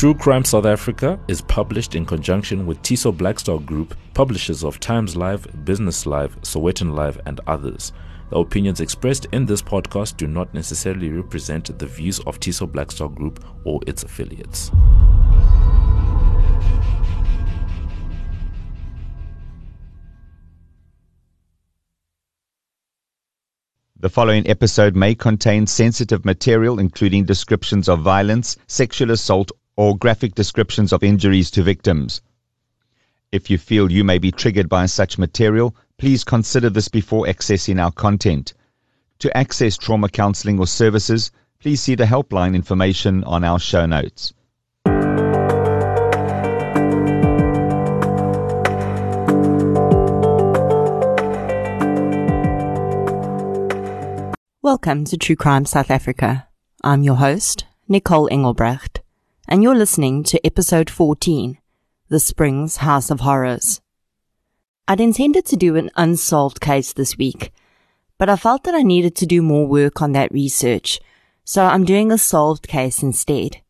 True Crime South Africa is published in conjunction with Tiso Blackstar Group, publishers of Times Live, Business Live, Sowetan Live, and others. The opinions expressed in this podcast do not necessarily represent the views of Tiso Blackstar Group or its affiliates. The following episode may contain sensitive material, including descriptions of violence, sexual assault, or graphic descriptions of injuries to victims. If you feel you may be triggered by such material, please consider this before accessing our content. To access trauma counseling or services, please see the helpline information on our show notes. Welcome to True Crime South Africa. I'm your host, Nicole Engelbrecht, and you're listening to episode 14, The Springs House of Horrors. I'd intended to do an unsolved case this week, but I felt that I needed to do more work on that research, so I'm doing a solved case instead.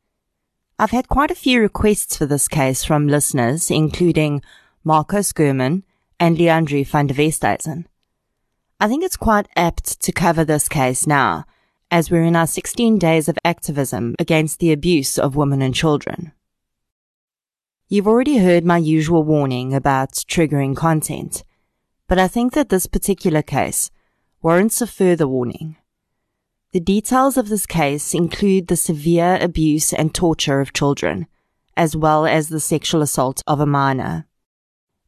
I've had quite a few requests for this case from listeners, including Marco Skirman and Leandri van der Westhuizen. I think it's quite apt to cover this case now, as we're in our 16 days of activism against the abuse of women and children. You've already heard my usual warning about triggering content, but I think that this particular case warrants a further warning. The details of this case include the severe abuse and torture of children, as well as the sexual assault of a minor.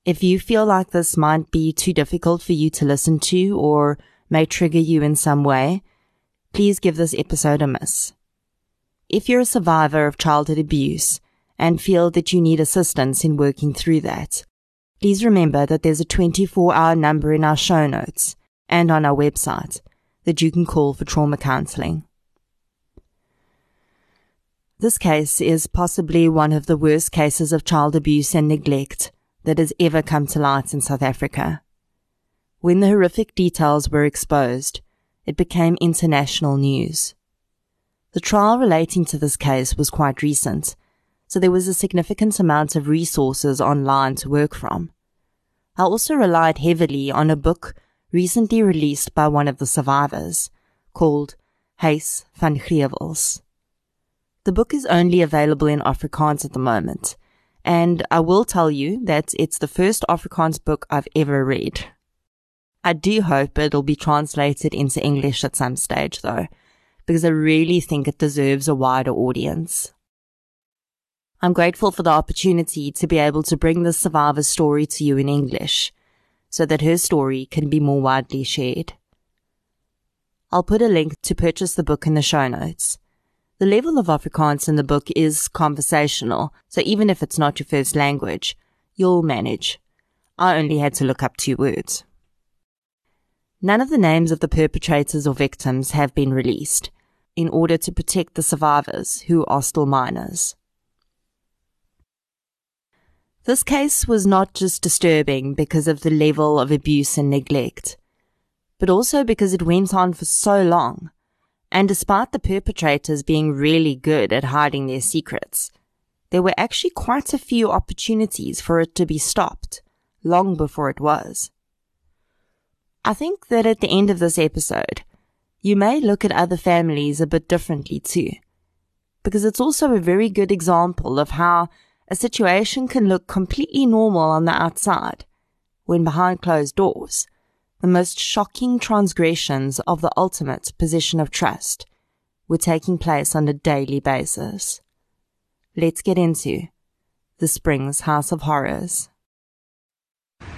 If you feel like this might be too difficult for you to listen to or may trigger you in some way, please give this episode a miss. If you're a survivor of childhood abuse and feel that you need assistance in working through that, please remember that there's a 24 hour number in our show notes and on our website that you can call for trauma counseling. This case is possibly one of the worst cases of child abuse and neglect that has ever come to light in South Africa. When the horrific details were exposed, it became international news. The trial relating to this case was quite recent, so there was a significant amount of resources online to work from. I also relied heavily on a book recently released by one of the survivors called Huis van Gruwels. The book is only available in Afrikaans at the moment, and I will tell you that it's the first Afrikaans book I've ever read. I do hope it'll be translated into English at some stage though, because I really think it deserves a wider audience. I'm grateful for the opportunity to be able to bring this survivor's story to you in English, so that her story can be more widely shared. I'll put a link to purchase the book in the show notes. The level of Afrikaans in the book is conversational, so even if it's not your first language, you'll manage. I only had to look up two words. None of the names of the perpetrators or victims have been released in order to protect the survivors who are still minors. This case was not just disturbing because of the level of abuse and neglect, but also because it went on for so long and despite the perpetrators being really good at hiding their secrets, there were actually quite a few opportunities for it to be stopped long before it was. I think that at the end of this episode, you may look at other families a bit differently too, because it's also a very good example of how a situation can look completely normal on the outside when behind closed doors the most shocking transgressions of the ultimate position of trust were taking place on a daily basis. Let's get into the Springs House of Horrors.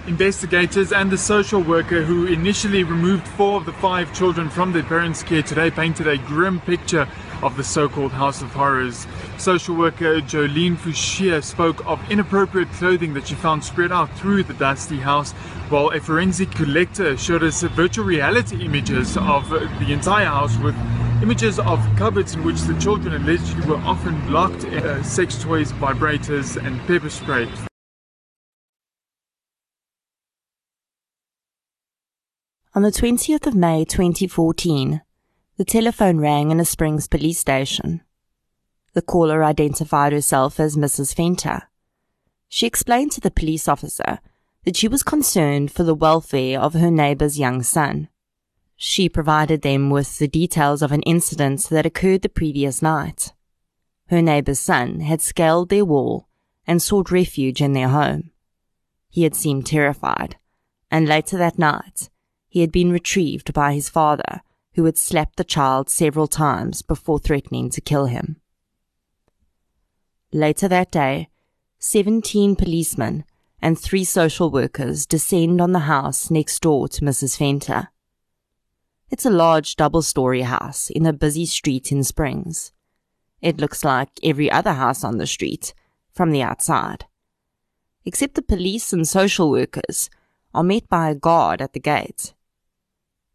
Investigators and the social worker who initially removed four of the five children from their parents' care today painted a grim picture of the so-called House of Horrors. Social worker Jolene Fouchier spoke of inappropriate clothing that she found spread out through the dusty house, while a forensic collector showed us virtual reality images of the entire house with images of cupboards in which the children allegedly were often locked, uh, sex toys, vibrators and pepper spray. On the 20th of May 2014, the telephone rang in a Springs police station. The caller identified herself as Mrs. Venter. She explained to the police officer that she was concerned for the welfare of her neighbor's young son. She provided them with the details of an incident that occurred the previous night. Her neighbor's son had scaled their wall and sought refuge in their home. He had seemed terrified, and later that night, he had been retrieved by his father, who had slapped the child several times before threatening to kill him. Later that day, 17 policemen and three social workers descend on the house next door to Mrs. Venter. It's a large double story house in a busy street in Springs. It looks like every other house on the street from the outside. Except the police and social workers are met by a guard at the gate.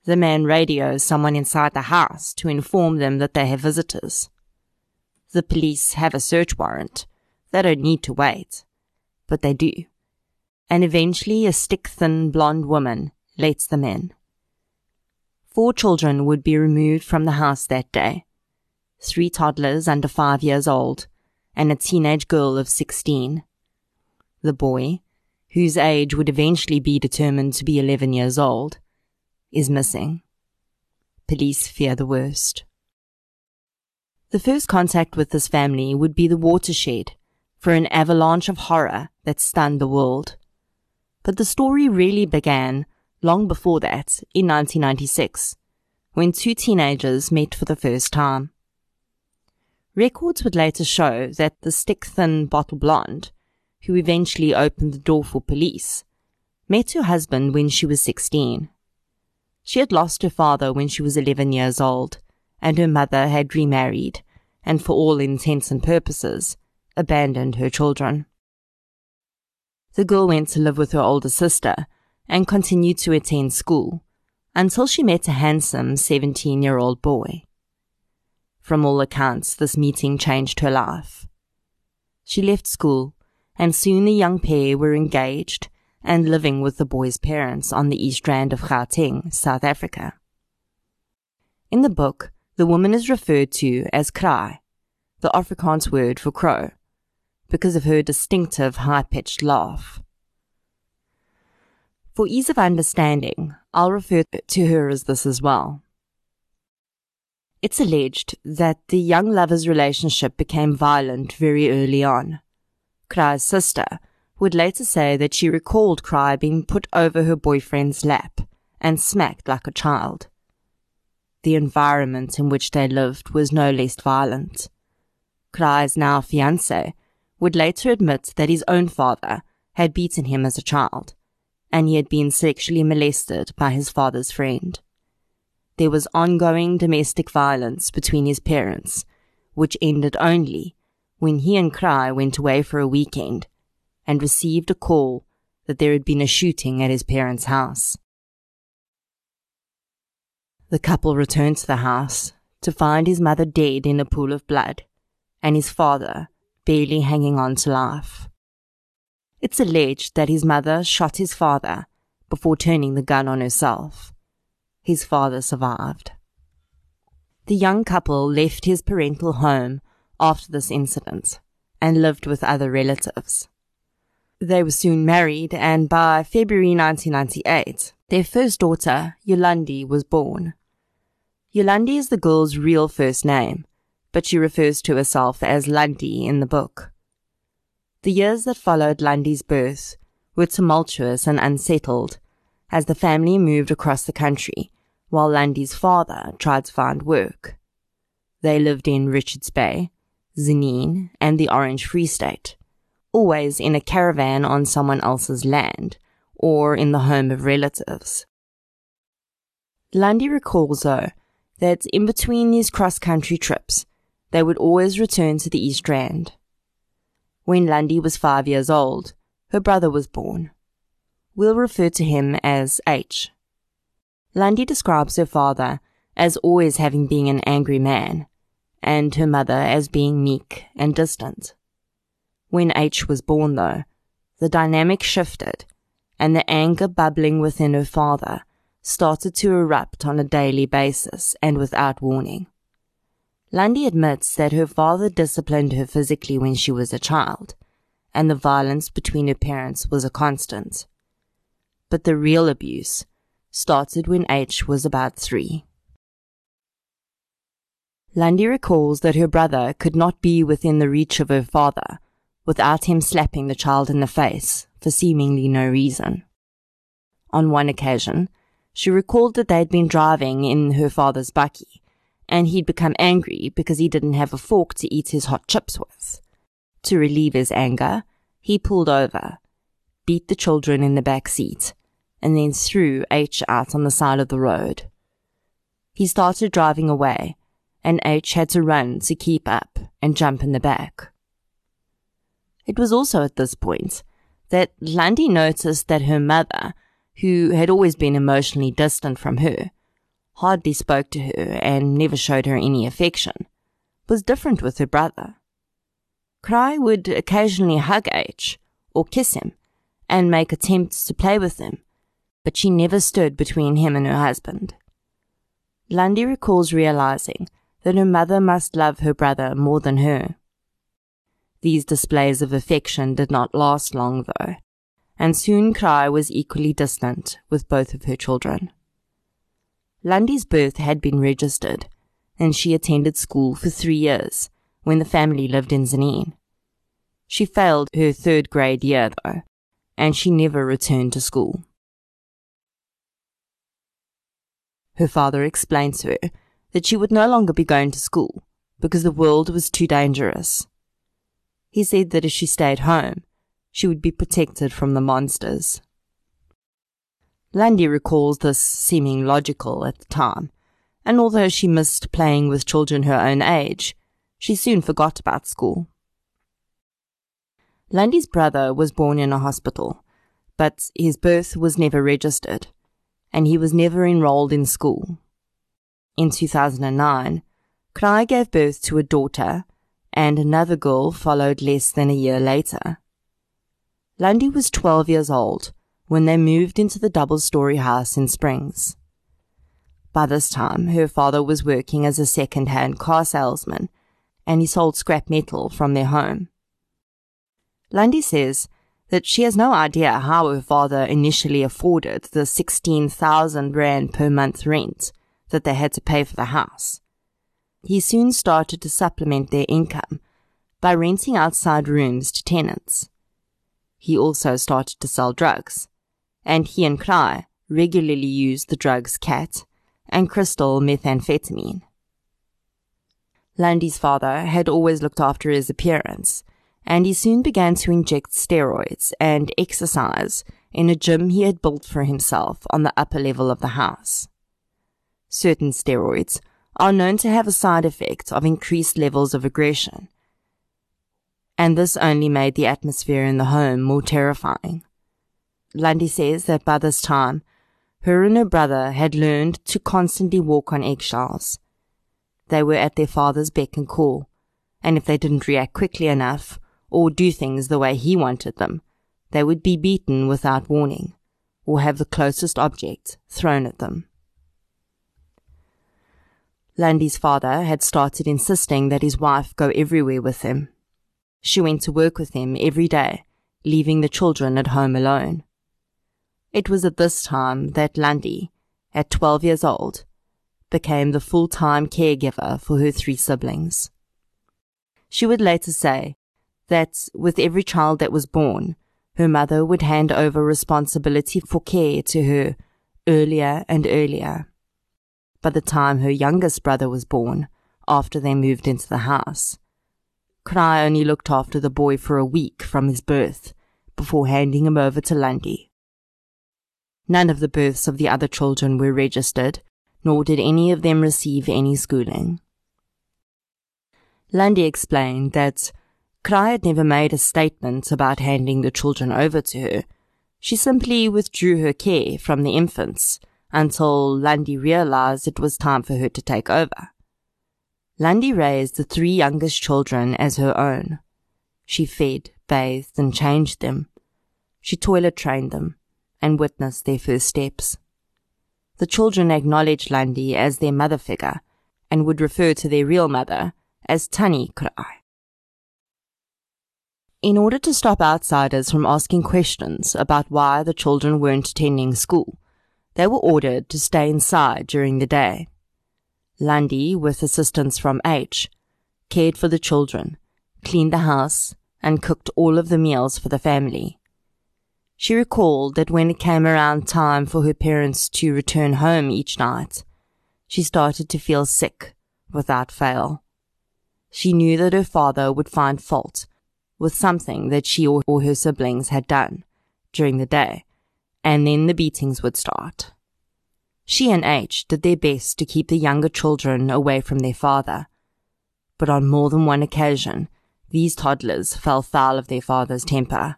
The man radios someone inside the house to inform them that they have visitors. The police have a search warrant. They don't need to wait. But they do. And eventually a stick-thin blonde woman lets them in. Four children would be removed from the house that day three toddlers under five years old, and a teenage girl of 16. The boy, whose age would eventually be determined to be 11 years old, is missing. Police fear the worst. The first contact with this family would be the watershed for an avalanche of horror that stunned the world. But the story really began long before that in 1996, when two teenagers met for the first time. Records would later show that the stick thin bottle blonde, who eventually opened the door for police, met her husband when she was 16. She had lost her father when she was 11 years old, and her mother had remarried, and for all intents and purposes, abandoned her children. The girl went to live with her older sister and continued to attend school until she met a handsome 17 year old boy. From all accounts, this meeting changed her life. She left school, and soon the young pair were engaged and living with the boy's parents on the east rand of Gauteng, South Africa. In the book, the woman is referred to as Kraai, the Afrikaans word for crow, because of her distinctive high-pitched laugh. For ease of understanding, I'll refer to her as this as well. It's alleged that the young lovers' relationship became violent very early on. Kraai's sister would later say that she recalled Kraai being put over her boyfriend's lap and smacked like a child. The environment in which they lived was no less violent. Kraai's now fiancé would later admit that his own father had beaten him as a child, and he had been sexually molested by his father's friend there was ongoing domestic violence between his parents, which ended only when he and Kraai went away for a weekend and received a call that there had been a shooting at his parents' house. The couple returned to the house to find his mother dead in a pool of blood and his father barely hanging on to life. It's alleged that his mother shot his father before turning the gun on herself his father survived. The young couple left his parental home after this incident and lived with other relatives. They were soon married, and by February 1998, their first daughter, Yolandi, was born. Yolandi is the girl's real first name, but she refers to herself as Lundy in the book. The years that followed Lundy's birth were tumultuous and unsettled as the family moved across the country while Lundy's father tried to find work. They lived in Richards Bay, Tzaneen, and the Orange Free State, always in a caravan on someone else's land or in the home of relatives. Lundy recalls, though, that in between these cross country trips, they would always return to the East Rand. When Lundy was five years old, her brother was born. We'll refer to him as H. Lundy describes her father as always having been an angry man, and her mother as being meek and distant. When H was born, though, the dynamic shifted, and the anger bubbling within her father started to erupt on a daily basis and without warning. Lundy admits that her father disciplined her physically when she was a child, and the violence between her parents was a constant. But the real abuse started when H was about three. Lundy recalls that her brother could not be within the reach of her father without him slapping the child in the face for seemingly no reason. On one occasion, she recalled that they'd been driving in her father's bakkie, and he'd become angry because he didn't have a fork to eat his hot chips with. To relieve his anger, he pulled over, beat the children in the back seat, and then threw H out on the side of the road. He started driving away, and H had to run to keep up and jump in the back. It was also at this point that Lundy noticed that her mother, who had always been emotionally distant from her, hardly spoke to her and never showed her any affection, was different with her brother. Kraai would occasionally hug H or kiss him and make attempts to play with him, but she never stood between him and her husband. Lundy recalls realizing that her mother must love her brother more than her. These displays of affection did not last long, though, and soon Kraai was equally distant with both of her children. Lundy's birth had been registered, and she attended school for three years when the family lived in Tzaneen. She failed her third grade year, though, and she never returned to school. Her father explained to her that she would no longer be going to school because the world was too dangerous. He said that if she stayed home, she would be protected from the monsters. Lundy recalls this seeming logical at the time, and although she missed playing with children her own age, she soon forgot about school. Lundy's brother was born in a hospital, but his birth was never registered, and he was never enrolled in school. In 2009, Kraai gave birth to a daughter, and another girl followed less than a year later. Lundy was 12 years old when they moved into the double story house in Springs. By this time, her father was working as a second hand car salesman, and he sold scrap metal from their home. Lundy says that she has no idea how her father initially afforded the 16,000 rand per month rent that they had to pay for the house. He soon started to supplement their income by renting outside rooms to tenants. He also started to sell drugs, and he and Kraai regularly used the drugs cat and crystal methamphetamine. Lundy's father had always looked after his appearance, and he soon began to inject steroids and exercise in a gym he had built for himself on the upper level of the house. Certain steroids are known to have a side effect of increased levels of aggression, and this only made the atmosphere in the home more terrifying. Lundy says that by this time, her and her brother had learned to constantly walk on eggshells. They were at their father's beck and call, and if they didn't react quickly enough or do things the way he wanted them, they would be beaten without warning or have the closest object thrown at them. Lundy's father had started insisting that his wife go everywhere with him. She went to work with him every day, leaving the children at home alone. It was at this time that Lundy, at 12 years old, became the full-time caregiver for her three siblings. She would later say that with every child that was born, her mother would hand over responsibility for care to her earlier and earlier by the time her youngest brother was born, after they moved into the house. Kraai only looked after the boy for a week from his birth before handing him over to Lundy. None of the births of the other children were registered, nor did any of them receive any schooling. Lundy explained that Kraai had never made a statement about handing the children over to her. She simply withdrew her care from the infants until Lundy realized it was time for her to take over. Lundy raised the three youngest children as her own. She fed, bathed, and changed them. She toilet trained them and witnessed their first steps. The children acknowledged Lundy as their mother figure and would refer to their real mother as Tannie Kraai. In order to stop outsiders from asking questions about why the children weren't attending school, they were ordered to stay inside during the day. Lundy, with assistance from H, cared for the children, cleaned the house, and cooked all of the meals for the family. She recalled that when it came around time for her parents to return home each night, she started to feel sick without fail. She knew that her father would find fault with something that she or, her siblings had done during the day, and then the beatings would start. She and H did their best to keep the younger children away from their father, but on more than one occasion, these toddlers fell foul of their father's temper.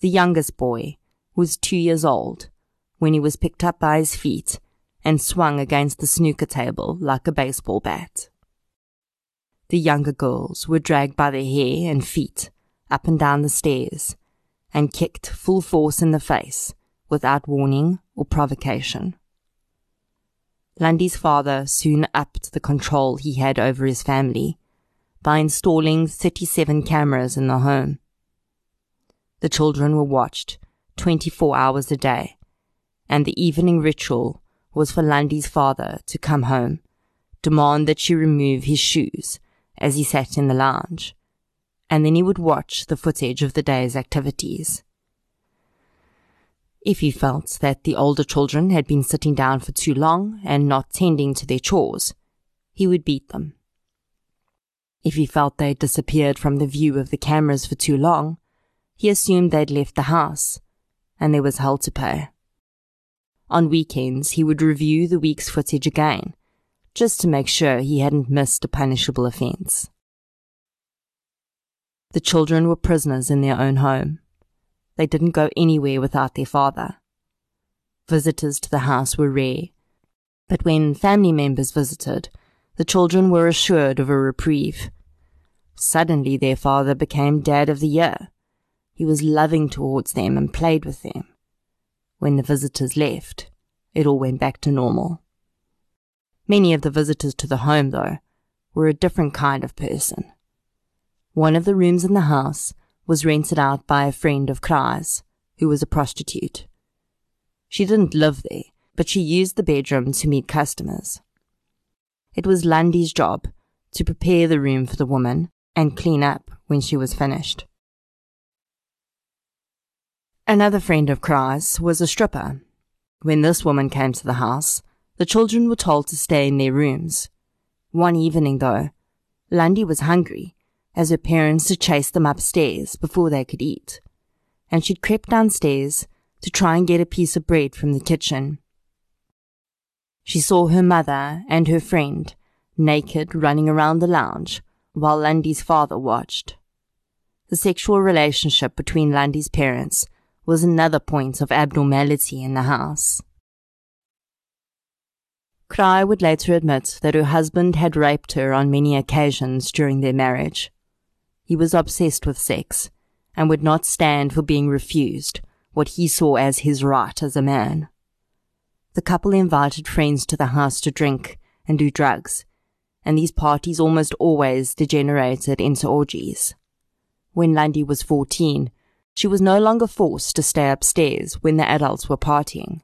The youngest boy was two years old when he was picked up by his feet and swung against the snooker table like a baseball bat. The younger girls were dragged by their hair and feet up and down the stairs and kicked full force in the face without warning or provocation. Lundy's father soon upped the control he had over his family by installing 37 cameras in the home. The children were watched 24 hours a day, and the evening ritual was for Lundy's father to come home, demand that she remove his shoes as he sat in the lounge, and then he would watch the footage of the day's activities. If he felt that the older children had been sitting down for too long and not tending to their chores, he would beat them. If he felt they'd disappeared from the view of the cameras for too long, he assumed they'd left the house, and there was hell to pay. On weekends, he would review the week's footage again just to make sure he hadn't missed a punishable offense. The children were prisoners in their own home. They didn't go anywhere without their father. Visitors to the house were rare, but when family members visited, the children were assured of a reprieve. Suddenly, their father became Dad of the Year. He was loving towards them and played with them. When the visitors left, it all went back to normal. Many of the visitors to the home, though, were a different kind of person. One of the rooms in the house was rented out by a friend of Kraai's, who was a prostitute. She didn't live there, but she used the bedroom to meet customers. It was Lundy's job to prepare the room for the woman and clean up when she was finished. Another friend of Kraai's was a stripper. When this woman came to the house, the children were told to stay in their rooms. One evening, though, Lundy was hungry, as her parents had chased them upstairs before they could eat, and she'd crept downstairs to try and get a piece of bread from the kitchen. She saw her mother and her friend naked running around the lounge while Lundy's father watched. The sexual relationship between Lundy's parents was another point of abnormality in the house. Kraai would later admit that her husband had raped her on many occasions during their marriage. He was obsessed with sex and would not stand for being refused what he saw as his right as a man. The couple invited friends to the house to drink and do drugs, and these parties almost always degenerated into orgies. When Lundy was 14, she was no longer forced to stay upstairs when the adults were partying.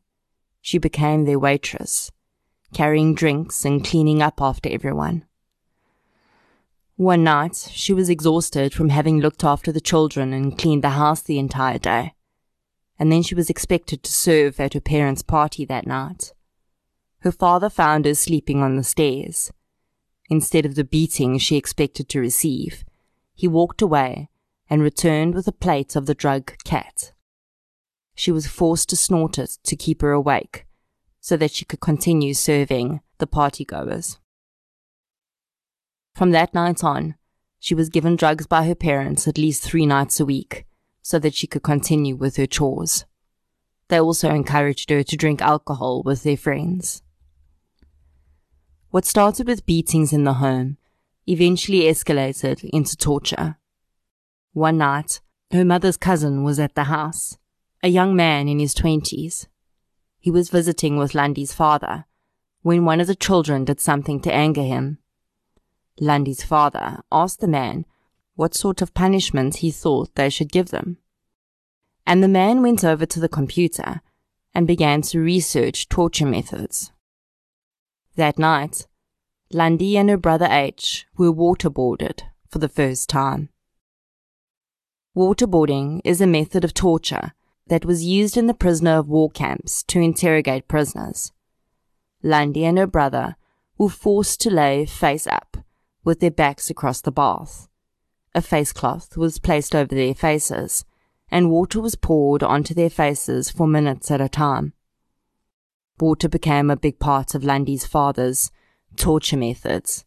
She became their waitress carrying drinks and cleaning up after everyone. One night, she was exhausted from having looked after the children and cleaned the house the entire day, and then she was expected to serve at her parents' party that night. Her father found her sleeping on the stairs. Instead of the beating she expected to receive, he walked away and returned with a plate of the drug cat. She was forced to snort it to keep her awake, so that she could continue serving the partygoers. From that night on, she was given drugs by her parents at least three nights a week so that she could continue with her chores. They also encouraged her to drink alcohol with their friends. What started with beatings in the home eventually escalated into torture. One night, her mother's cousin was at the house, a young man in his twenties. He was visiting with Lundy's father, when one of the children did something to anger him. Lundy's father asked the man what sort of punishment he thought they should give them. And the man went over to the computer and began to research torture methods. That night, Lundy and her brother H were waterboarded for the first time. Waterboarding is a method of torture that was used in the prisoner of war camps to interrogate prisoners. Lundy and her brother were forced to lay face up with their backs across the bath. A face cloth was placed over their faces, and water was poured onto their faces for minutes at a time. Water became a big part of Lundy's father's torture methods.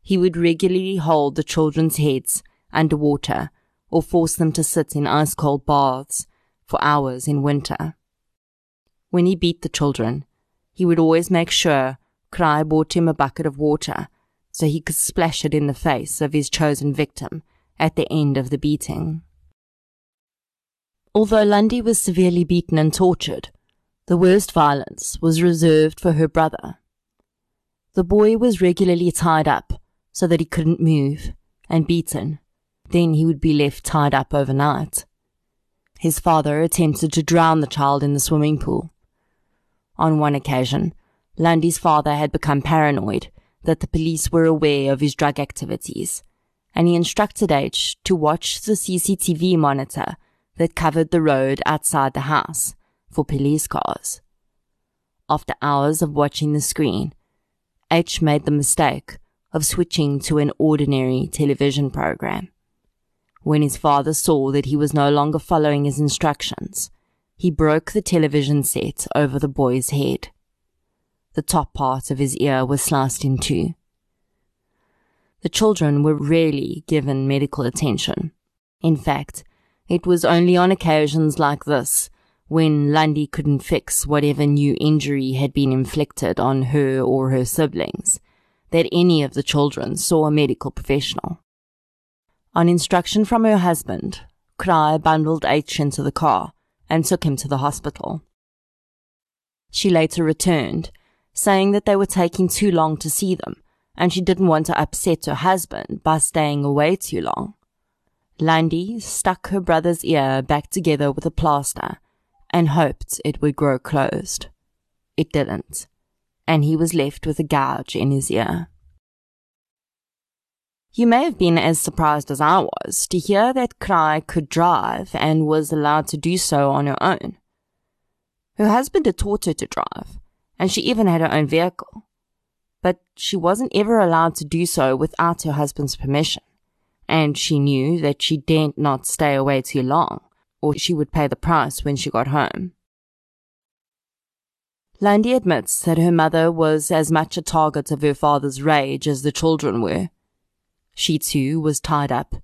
He would regularly hold the children's heads under water or force them to sit in ice cold baths for hours in winter. When he beat the children, he would always make sure Kraai brought him a bucket of water so he could splash it in the face of his chosen victim at the end of the beating. Although Lundy was severely beaten and tortured, the worst violence was reserved for her brother. The boy was regularly tied up so that he couldn't move and beaten. Then he would be left tied up overnight. His father attempted to drown the child in the swimming pool. On one occasion, Lundy's father had become paranoid that the police were aware of his drug activities, and he instructed H to watch the CCTV monitor that covered the road outside the house for police cars. After hours of watching the screen, H made the mistake of switching to an ordinary television program. When his father saw that he was no longer following his instructions, he broke the television set over the boy's head. The top part of his ear was sliced in two. The children were rarely given medical attention. In fact, it was only on occasions like this, when Lundy couldn't fix whatever new injury had been inflicted on her or her siblings, that any of the children saw a medical professional. On instruction from her husband, Kraai bundled H into the car and took him to the hospital. She later returned, saying that they were taking too long to see them, and she didn't want to upset her husband by staying away too long. Lundy stuck her brother's ear back together with a plaster and hoped it would grow closed. It didn't, and he was left with a gouge in his ear. You may have been as surprised as I was to hear that Kraai could drive and was allowed to do so on her own. Her husband had taught her to drive, and she even had her own vehicle. But she wasn't ever allowed to do so without her husband's permission, and she knew that she dared not stay away too long, or she would pay the price when she got home. Lundy admits that her mother was as much a target of her father's rage as the children were she too was tied up,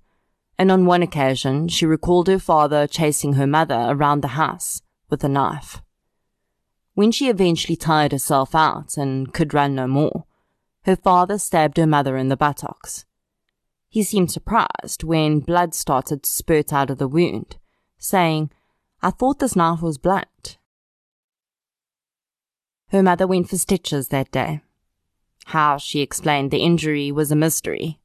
and on one occasion she recalled her father chasing her mother around the house with a knife. When she eventually tired herself out and could run no more, her father stabbed her mother in the buttocks. He seemed surprised when blood started to spurt out of the wound, saying, I thought this knife was blunt. Her mother went for stitches that day. How she explained the injury was a mystery,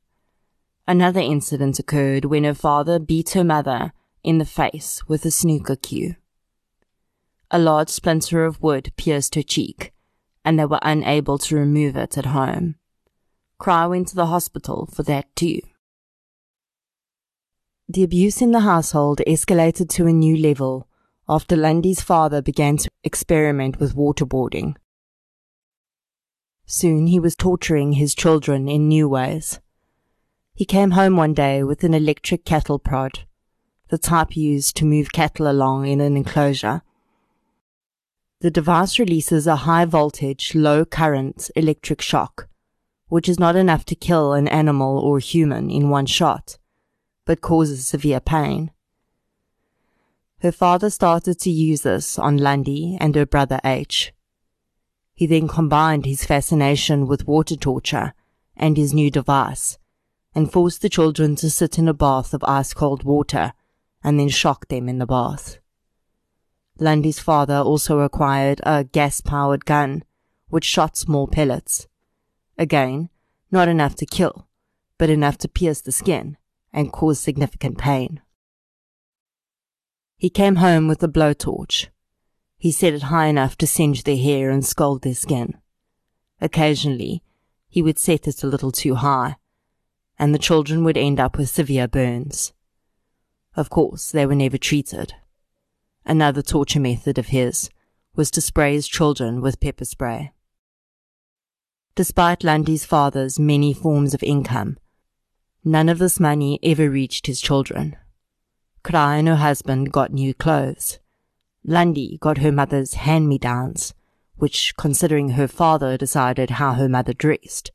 Another incident occurred when her father beat her mother in the face with a snooker cue. A large splinter of wood pierced her cheek, and they were unable to remove it at home. Kraai went to the hospital for that too. The abuse in the household escalated to a new level after Lundy's father began to experiment with waterboarding. Soon he was torturing his children in new ways. He came home one day with an electric cattle prod, the type used to move cattle along in an enclosure. The device releases a high voltage, low current electric shock, which is not enough to kill an animal or human in one shot, but causes severe pain. Her father started to use this on Lundy and her brother H. He then combined his fascination with water torture and his new device and forced the children to sit in a bath of ice cold water and then shocked them in the bath. Lundy's father also acquired a gas powered gun, which shot small pellets. Again, not enough to kill, but enough to pierce the skin and cause significant pain. He came home with a blowtorch. He set it high enough to singe their hair and scald their skin. Occasionally, he would set it a little too high, and the children would end up with severe burns. Of course, they were never treated. Another torture method of his was to spray his children with pepper spray. Despite Lundy's father's many forms of income, none of this money ever reached his children. Kraai and her husband got new clothes. Lundy got her mother's hand-me-downs, which, considering her father decided how her mother dressed,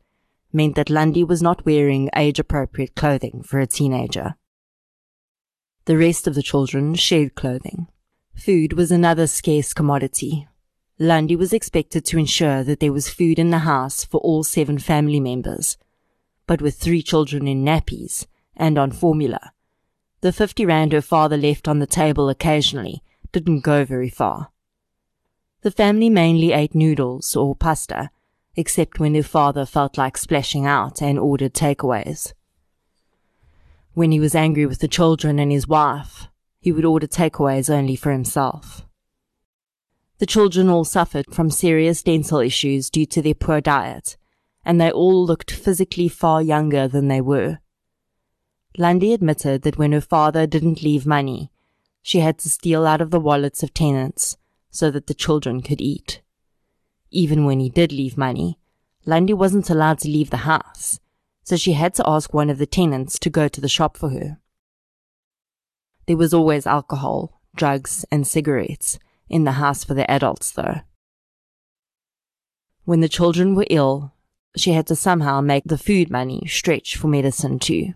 meant that Lundy was not wearing age-appropriate clothing for a teenager. The rest of the children shared clothing. Food was another scarce commodity. Lundy was expected to ensure that there was food in the house for all seven family members. But with three children in nappies and on formula, the 50 rand her father left on the table occasionally didn't go very far. The family mainly ate noodles or pasta, except when their father felt like splashing out and ordered takeaways. When he was angry with the children and his wife, he would order takeaways only for himself. The children all suffered from serious dental issues due to their poor diet, and they all looked physically far younger than they were. Lundy admitted that when her father didn't leave money, she had to steal out of the wallets of tenants so that the children could eat. Even when he did leave money, Lundy wasn't allowed to leave the house, so she had to ask one of the tenants to go to the shop for her. There was always alcohol, drugs, and cigarettes in the house for the adults, though. When the children were ill, she had to somehow make the food money stretch for medicine too.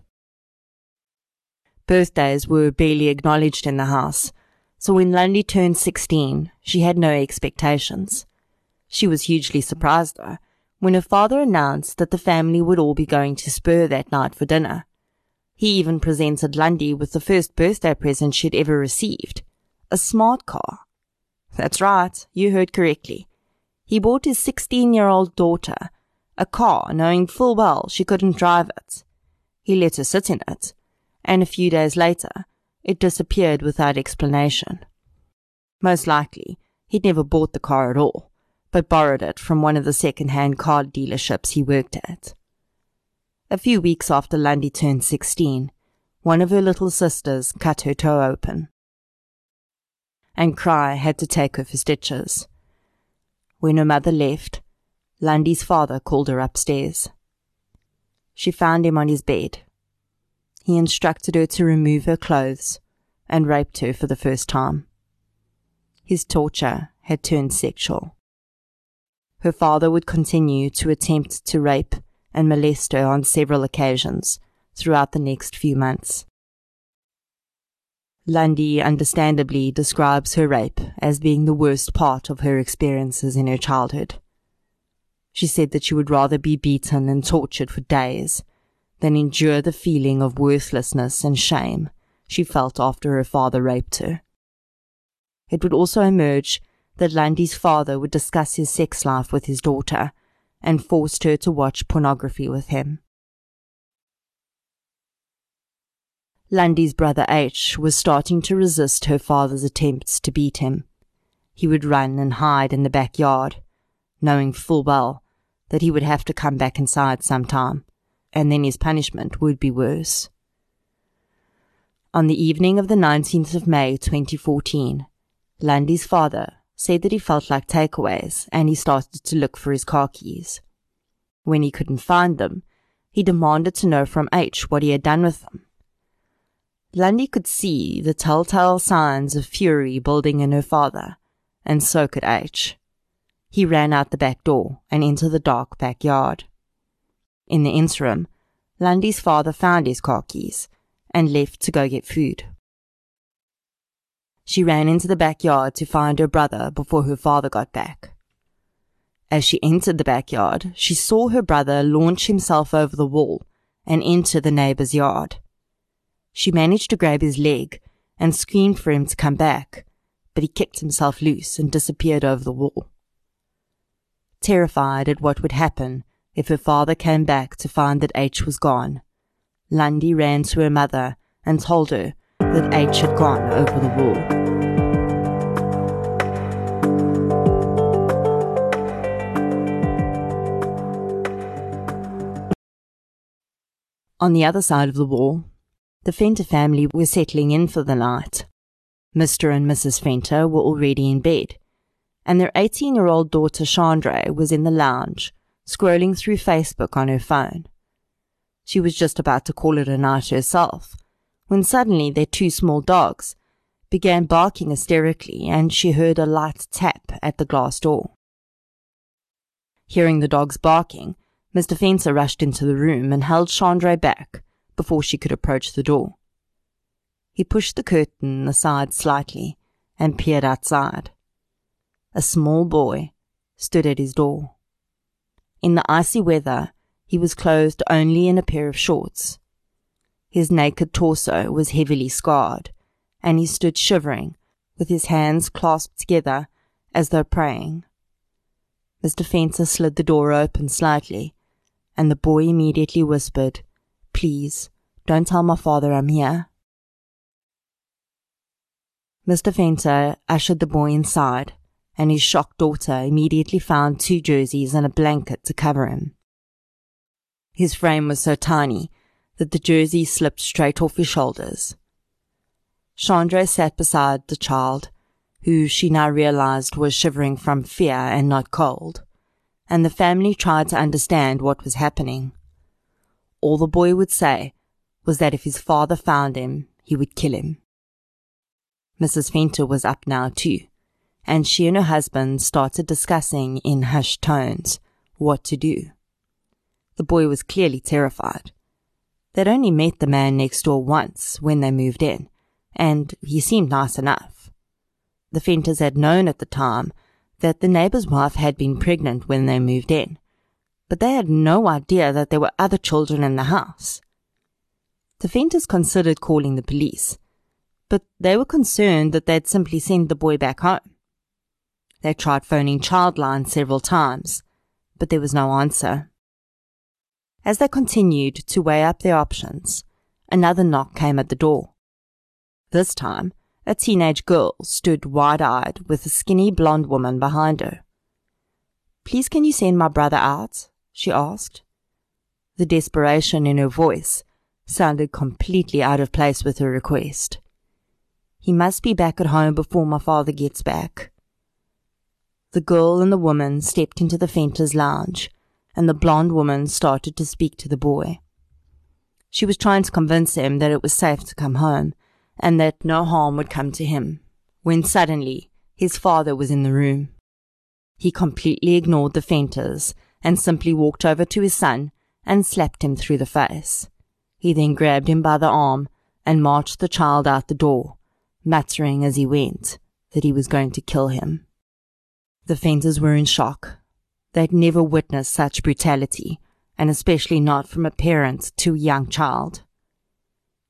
Birthdays were barely acknowledged in the house, so when Lundy turned 16, she had no expectations. She was hugely surprised, though, when her father announced that the family would all be going to Spur that night for dinner. He even presented Lundy with the first birthday present she'd ever received a smart car. That's right, you heard correctly. He bought his 16 year old daughter a car knowing full well she couldn't drive it. He let her sit in it and a few days later, it disappeared without explanation. Most likely, he'd never bought the car at all, but borrowed it from one of the second-hand car dealerships he worked at. A few weeks after Lundy turned 16, one of her little sisters cut her toe open. And Kraai had to take her for stitches. When her mother left, Lundy's father called her upstairs. She found him on his bed, he instructed her to remove her clothes and raped her for the first time. His torture had turned sexual. Her father would continue to attempt to rape and molest her on several occasions throughout the next few months. Lundy understandably describes her rape as being the worst part of her experiences in her childhood. She said that she would rather be beaten and tortured for days than endure the feeling of worthlessness and shame she felt after her father raped her. It would also emerge that Lundy's father would discuss his sex life with his daughter and forced her to watch pornography with him. Lundy's brother H was starting to resist her father's attempts to beat him. He would run and hide in the backyard, knowing full well that he would have to come back inside sometime and then his punishment would be worse. On the evening of the 19th of May 2014, Lundy's father said that he felt like takeaways and he started to look for his car keys. When he couldn't find them, he demanded to know from H what he had done with them. Lundy could see the telltale signs of fury building in her father, and so could H. He ran out the back door and into the dark backyard. In the interim, Lundy's father found his car keys and left to go get food. She ran into the backyard to find her brother before her father got back. As she entered the backyard, she saw her brother launch himself over the wall and enter the neighbor's yard. She managed to grab his leg and screamed for him to come back, but he kicked himself loose and disappeared over the wall. terrified at what would happen if her father came back to find that H was gone. Lundy ran to her mother and told her that H had gone over the wall. On the other side of the wall, the Venter family were settling in for the night. Mr. and Mrs. Venter were already in bed, and their 18 year old daughter Chandra was in the lounge, scrolling through Facebook on her phone. She was just about to call it a night herself, when suddenly their two small dogs began barking hysterically and she heard a light tap at the glass door. Hearing the dogs barking, Mr. Venter rushed into the room and held Chandra back before she could approach the door. He pushed the curtain aside slightly and peered outside. A small boy stood at his door. In the icy weather, he was clothed only in a pair of shorts. His naked torso was heavily scarred, and he stood shivering, with his hands clasped together as though praying. Mr. Venter slid the door open slightly and the boy immediately whispered, Please, don't tell my father I'm here. Mr. Venter ushered the boy inside, and his shocked daughter immediately found two jerseys and a blanket to cover him. His frame was so tiny that the jersey slipped straight off his shoulders. Chandra sat beside the child, who she now realized was shivering from fear and not cold and the family tried to understand what was happening. All the boy would say was that if his father found him, he would kill him. Mrs. Venter was up now too, and she and her husband started discussing in hushed tones what to do. The boy was clearly terrified. They'd only met the man next door once when they moved in, and he seemed nice enough. The Venters had known at the time that the neighbor's wife had been pregnant when they moved in, but they had no idea that there were other children in the house. The Venters considered calling the police, but they were concerned that they'd simply send the boy back home. They tried phoning Childline several times, but there was no answer. As they continued to weigh up their options, another knock came at the door. This time, a teenage girl stood wide eyed with a skinny blonde woman behind her. Please, can you send my brother out? she asked. The desperation in her voice sounded completely out of place with her request. He must be back at home before my father gets back. The girl and the woman stepped into the Venter's lounge, and the blonde woman started to speak to the boy. She was trying to convince him that it was safe to come home and that no harm would come to him, when suddenly his father was in the room. He completely ignored the Venters and simply walked over to his son and slapped him through the face. He then grabbed him by the arm and marched the child out the door, muttering as he went that he was going to kill him. The Venters were in shock. They'd never witnessed such brutality, and especially not from a parent to a young child.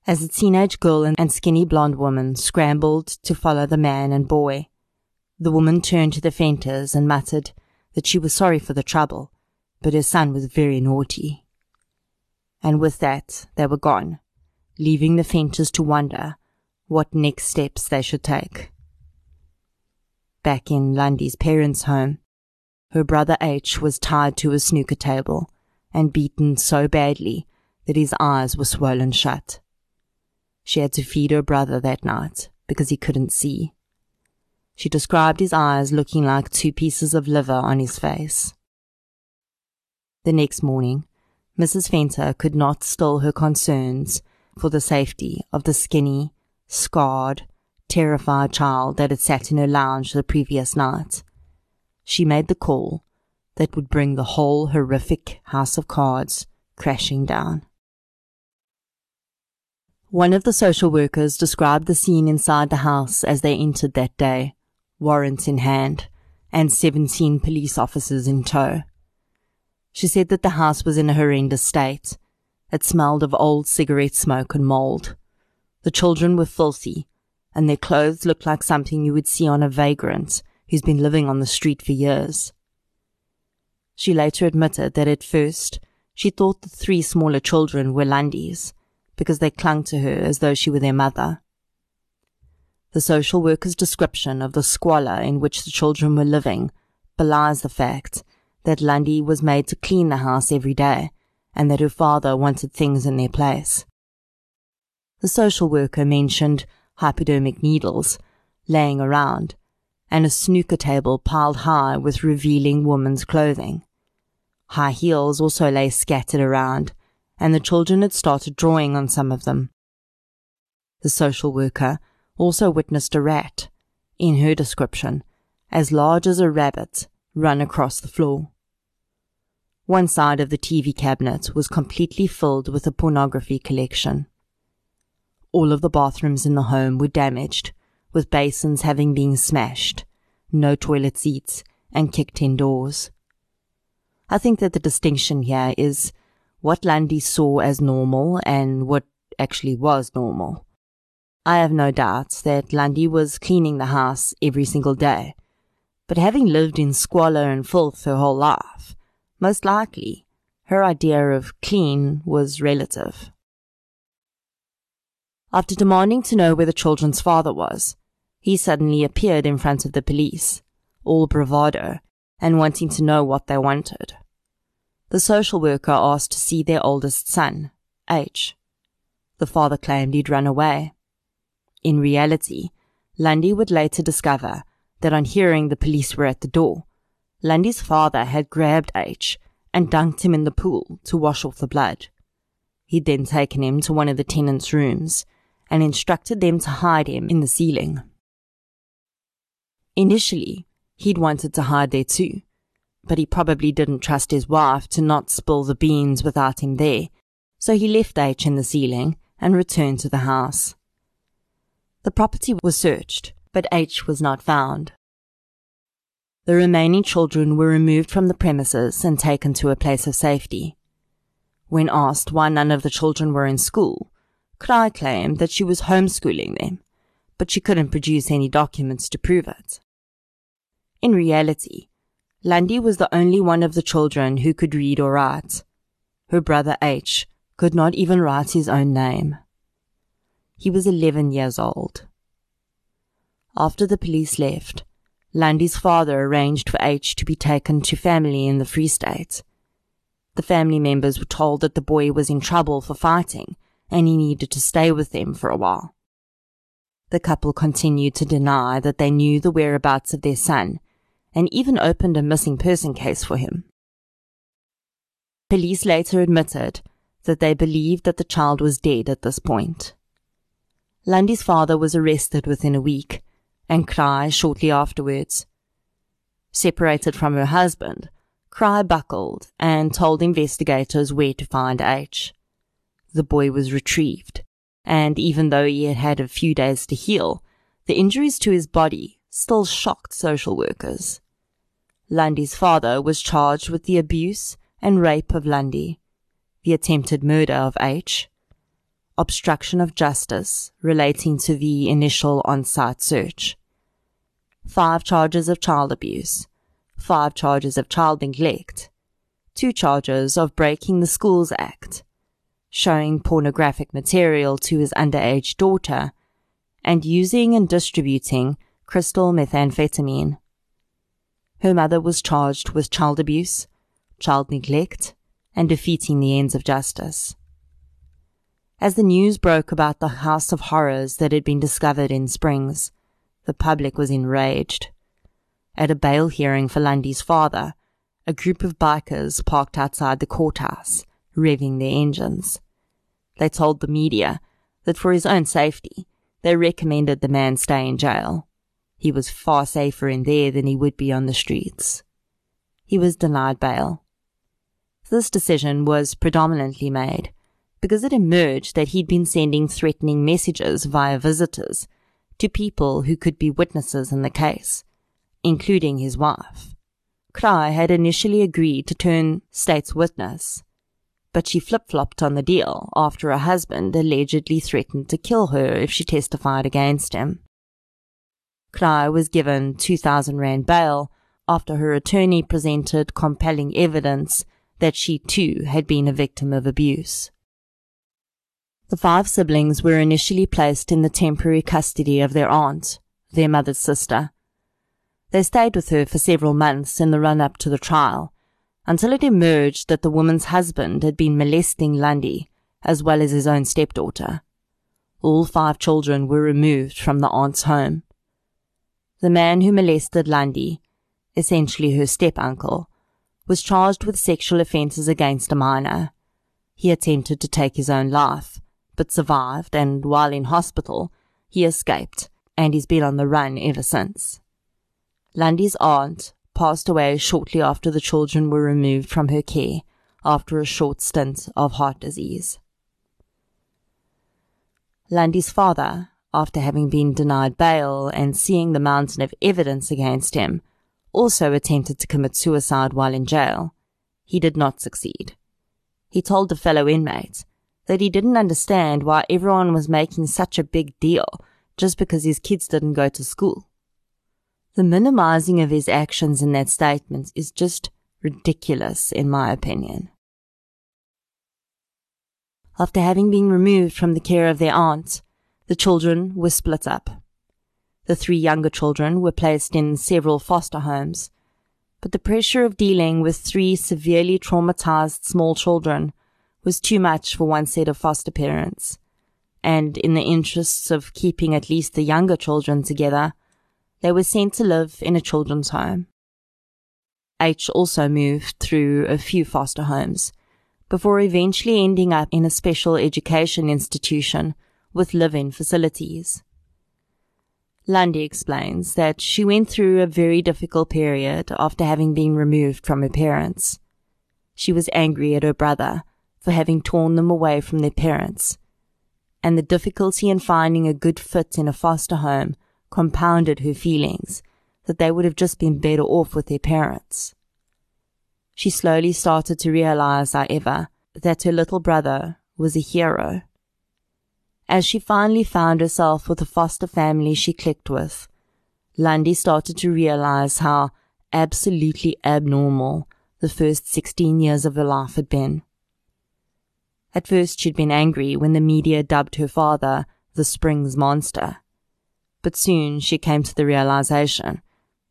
As the teenage girl and skinny blonde woman scrambled to follow the man and boy, the woman turned to the Venters and muttered that she was sorry for the trouble, but her son was very naughty. And with that, they were gone, leaving the Venters to wonder what next steps they should take. Back in Lundy's parents' home, her brother H was tied to a snooker table and beaten so badly that his eyes were swollen shut. She had to feed her brother that night because he couldn't see. She described his eyes looking like two pieces of liver on his face. The next morning, Mrs. Venter could not still her concerns for the safety of the skinny, scarred, terrified child that had sat in her lounge the previous night. She made the call that would bring the whole horrific house of cards crashing down. One of the social workers described the scene inside the house as they entered that day, warrants in hand, and 17 police officers in tow. She said that the house was in a horrendous state. It smelled of old cigarette smoke and mold. The children were filthy, and their clothes looked like something you would see on a vagrant who's been living on the street for years. She later admitted that at first she thought the three smaller children were Lundy's because they clung to her as though she were their mother. The social worker's description of the squalor in which the children were living belies the fact that Lundy was made to clean the house every day and that her father wanted things in their place. The social worker mentioned hypodermic needles laying around and a snooker table piled high with revealing woman's clothing. High heels also lay scattered around, and the children had started drawing on some of them. The social worker also witnessed a rat, in her description, as large as a rabbit, run across the floor. One side of the TV cabinet was completely filled with a pornography collection. All of the bathrooms in the home were damaged, with basins having been smashed, no toilet seats, and kicked indoors. I think that the distinction here is what Lundy saw as normal and what actually was normal. I have no doubts that Lundy was cleaning the house every single day, but having lived in squalor and filth her whole life, most likely her idea of clean was relative. After demanding to know where the children's father was, he suddenly appeared in front of the police, all bravado, and wanting to know what they wanted. The social worker asked to see their oldest son, H. The father claimed he'd run away. In reality, Lundy would later discover that on hearing the police were at the door, Lundy's father had grabbed H and dunked him in the pool to wash off the blood. He'd then taken him to one of the tenants' rooms and instructed them to hide him in the ceiling. Initially, he'd wanted to hide there too, but he probably didn't trust his wife to not spill the beans without him there, so he left H in the ceiling and returned to the house. The property was searched, but H was not found. The remaining children were removed from the premises and taken to a place of safety. When asked why none of the children were in school, Kraai claimed that she was homeschooling them, but she couldn't produce any documents to prove it. In reality, Lundy was the only one of the children who could read or write. Her brother H could not even write his own name. He was 11 years old. After the police left, Lundy's father arranged for H to be taken to family in the Free State. The family members were told that the boy was in trouble for fighting and he needed to stay with them for a while. The couple continued to deny that they knew the whereabouts of their son and even opened a missing person case for him. Police later admitted that they believed that the child was dead at this point. Lundy's father was arrested within a week and Kraai shortly afterwards. Separated from her husband, Kraai buckled and told investigators where to find H the boy was retrieved, and even though he had had a few days to heal, the injuries to his body still shocked social workers. Lundy's father was charged with the abuse and rape of Lundy, the attempted murder of H, obstruction of justice relating to the initial on-site search, five charges of child abuse, five charges of child neglect, two charges of breaking the Schools Act, showing pornographic material to his underage daughter, and using and distributing crystal methamphetamine. Her mother was charged with child abuse, child neglect, and defeating the ends of justice. As the news broke about the house of horrors that had been discovered in Springs, the public was enraged. At a bail hearing for Lundy's father, a group of bikers parked outside the courthouse, revving their engines. They told the media that for his own safety, they recommended the man stay in jail. He was far safer in there than he would be on the streets. He was denied bail. This decision was predominantly made because it emerged that he'd been sending threatening messages via visitors to people who could be witnesses in the case, including his wife. Kraai had initially agreed to turn state's witness but she flip flopped on the deal after her husband allegedly threatened to kill her if she testified against him. Kraai was given 2,000 Rand bail after her attorney presented compelling evidence that she too had been a victim of abuse. The five siblings were initially placed in the temporary custody of their aunt, their mother's sister. They stayed with her for several months in the run up to the trial, until it emerged that the woman's husband had been molesting Lundy, as well as his own stepdaughter. All five children were removed from the aunt's home. The man who molested Lundy, essentially her step uncle, was charged with sexual offences against a minor. He attempted to take his own life, but survived, and while in hospital, he escaped, and he's been on the run ever since. Lundy's aunt passed away shortly after the children were removed from her care after a short stint of heart disease. Lundy's father, after having been denied bail and seeing the mountain of evidence against him, also attempted to commit suicide while in jail. He did not succeed. He told a fellow inmate that he didn't understand why everyone was making such a big deal just because his kids didn't go to school. The minimizing of his actions in that statement is just ridiculous, in my opinion. After having been removed from the care of their aunt, the children were split up. The three younger children were placed in several foster homes, but the pressure of dealing with three severely traumatized small children was too much for one set of foster parents, and in the interests of keeping at least the younger children together, they were sent to live in a children's home. H also moved through a few foster homes before eventually ending up in a special education institution with live-in facilities. Lundy explains that she went through a very difficult period after having been removed from her parents. She was angry at her brother for having torn them away from their parents, and the difficulty in finding a good fit in a foster home compounded her feelings that they would have just been better off with their parents. She slowly started to realize, however, that her little brother was a hero. As she finally found herself with a foster family she clicked with, Lundy started to realize how absolutely abnormal the first 16 years of her life had been. At first, she'd been angry when the media dubbed her father the Springs Monster but soon she came to the realization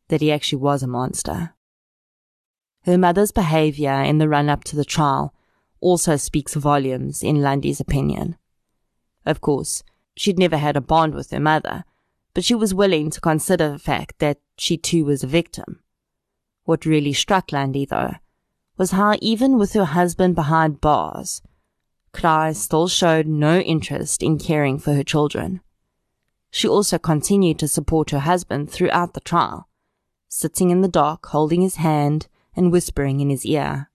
that he actually was a monster. Her mother's behavior in the run up to the trial also speaks volumes in Lundy's opinion. Of course, she'd never had a bond with her mother, but she was willing to consider the fact that she too was a victim. What really struck Lundy, though, was how even with her husband behind bars, Kraai still showed no interest in caring for her children. She also continued to support her husband throughout the trial, sitting in the dock holding his hand and whispering in his ear.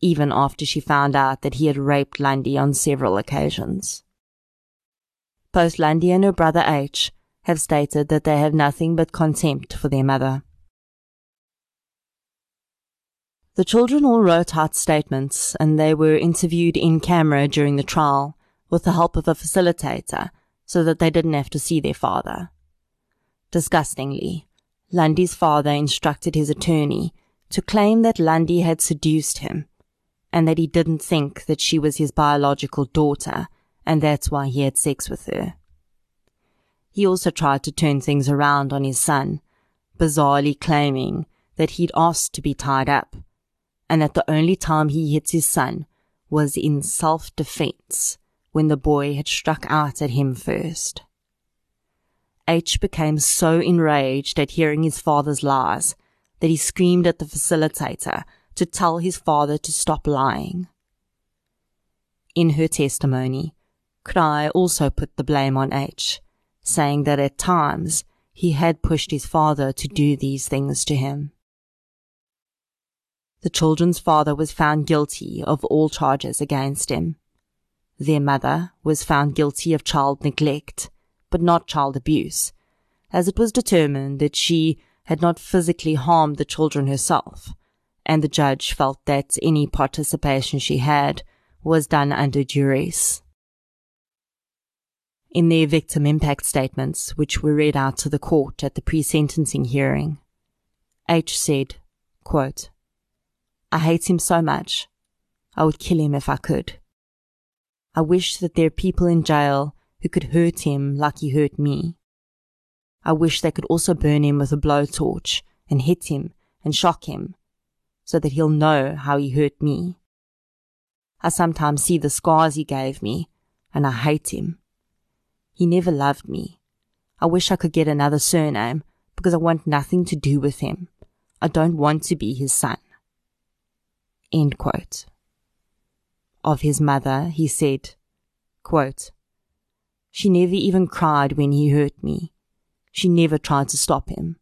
Even after she found out that he had raped Lundy on several occasions. Both Lundy and her brother H have stated that they have nothing but contempt for their mother. The children all wrote out statements and they were interviewed in camera during the trial with the help of a facilitator so that they didn't have to see their father. Disgustingly, Lundy's father instructed his attorney to claim that Lundy had seduced him and that he didn't think that she was his biological daughter and that's why he had sex with her. He also tried to turn things around on his son, bizarrely claiming that he'd asked to be tied up and that the only time he hit his son was in self-defense when the boy had struck out at him first. H became so enraged at hearing his father's lies that he screamed at the facilitator to tell his father to stop lying. In her testimony, Kraai also put the blame on H, saying that at times he had pushed his father to do these things to him. The children's father was found guilty of all charges against him. Their mother was found guilty of child neglect, but not child abuse, as it was determined that she had not physically harmed the children herself, and the judge felt that any participation she had was done under duress. In their victim impact statements, which were read out to the court at the pre-sentencing hearing, H said, quote, I hate him so much. I would kill him if I could. I wish that there are people in jail who could hurt him like he hurt me. I wish they could also burn him with a blowtorch and hit him and shock him so that he'll know how he hurt me. I sometimes see the scars he gave me and I hate him. He never loved me. I wish I could get another surname because I want nothing to do with him. I don't want to be his son. End quote. Of his mother, he said, quote, She never even cried when he hurt me. She never tried to stop him.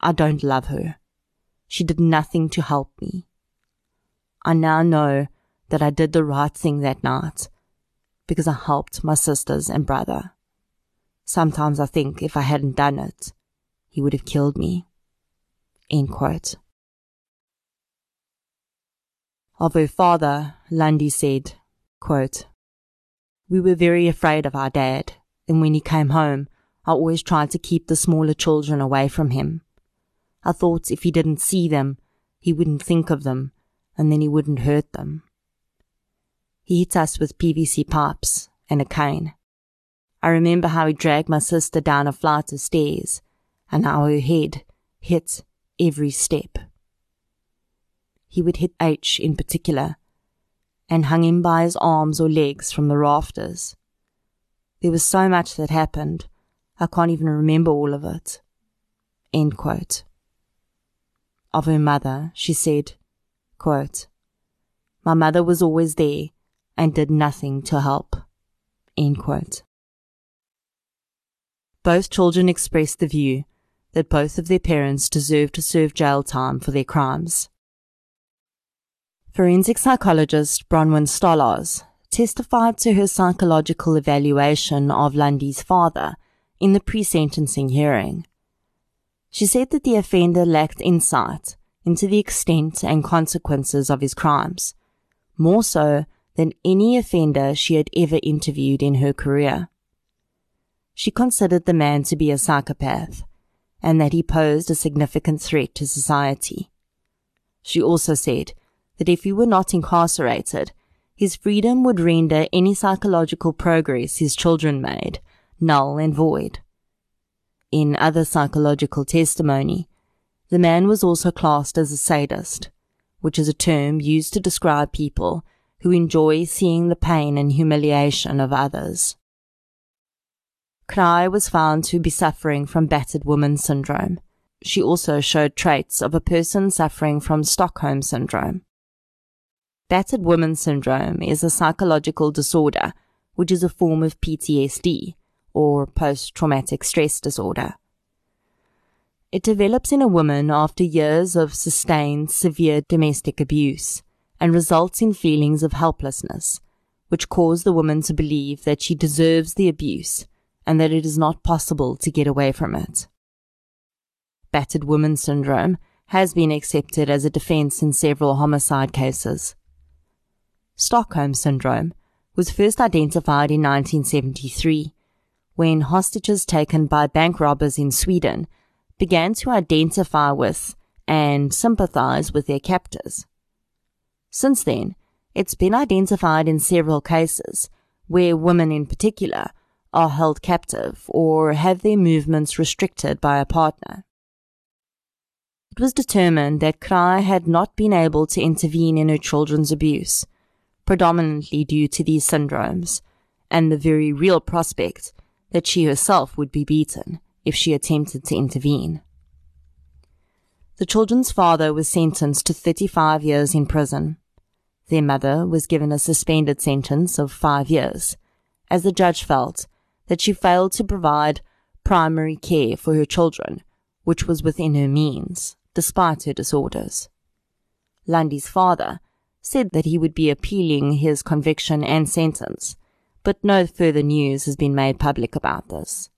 I don't love her. She did nothing to help me. I now know that I did the right thing that night because I helped my sisters and brother. Sometimes I think if I hadn't done it, he would have killed me. End quote. Of her father, Lundy said, quote, We were very afraid of our dad, and when he came home, I always tried to keep the smaller children away from him. I thought if he didn't see them, he wouldn't think of them, and then he wouldn't hurt them. He hit us with PVC pipes and a cane. I remember how he dragged my sister down a flight of stairs, and how her head hit every step. He would hit H in particular, and hung him by his arms or legs from the rafters. There was so much that happened, I can't even remember all of it. End quote. Of her mother, she said, quote, My mother was always there and did nothing to help. Both children expressed the view that both of their parents deserved to serve jail time for their crimes. Forensic psychologist Bronwyn Stolarz testified to her psychological evaluation of Lundy's father in the pre-sentencing hearing. She said that the offender lacked insight into the extent and consequences of his crimes, more so than any offender she had ever interviewed in her career. She considered the man to be a psychopath and that he posed a significant threat to society. She also said that if he were not incarcerated, his freedom would render any psychological progress his children made null and void. In other psychological testimony, the man was also classed as a sadist, which is a term used to describe people who enjoy seeing the pain and humiliation of others. Kraai was found to be suffering from battered woman syndrome. She also showed traits of a person suffering from Stockholm syndrome. Battered woman syndrome is a psychological disorder, which is a form of PTSD, or post traumatic stress disorder. It develops in a woman after years of sustained severe domestic abuse and results in feelings of helplessness, which cause the woman to believe that she deserves the abuse and that it is not possible to get away from it. Battered woman syndrome has been accepted as a defense in several homicide cases. Stockholm syndrome was first identified in 1973 when hostages taken by bank robbers in Sweden began to identify with and sympathize with their captors. Since then, it's been identified in several cases where women in particular are held captive or have their movements restricted by a partner. It was determined that Kraai had not been able to intervene in her children's abuse, predominantly due to these syndromes, and the very real prospect that she herself would be beaten if she attempted to intervene. The children's father was sentenced to 35 years in prison. Their mother was given a suspended sentence of five years, as the judge felt that she failed to provide primary care for her children, which was within her means, despite her disorders. Lundy's father said that he would be appealing his conviction and sentence, but no further news has been made public about this.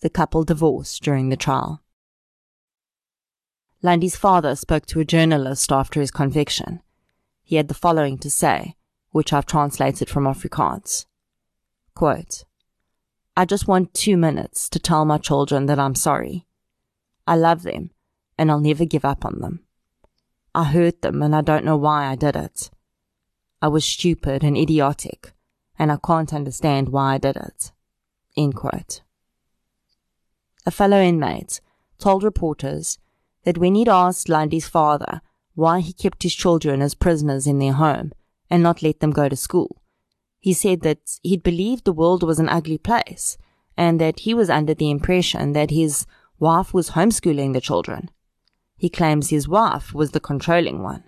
The couple divorced during the trial. Lundy's father spoke to a journalist after his conviction. He had the following to say, which I've translated from Afrikaans. Quote, I just want two minutes to tell my children that I'm sorry. I love them, and I'll never give up on them. I hurt them and I don't know why I did it. I was stupid and idiotic, and I can't understand why I did it. End quote. A fellow inmate told reporters that when he'd asked Lundy's father why he kept his children as prisoners in their home and not let them go to school, he said that he'd believed the world was an ugly place and that he was under the impression that his wife was homeschooling the children. He claims his wife was the controlling one.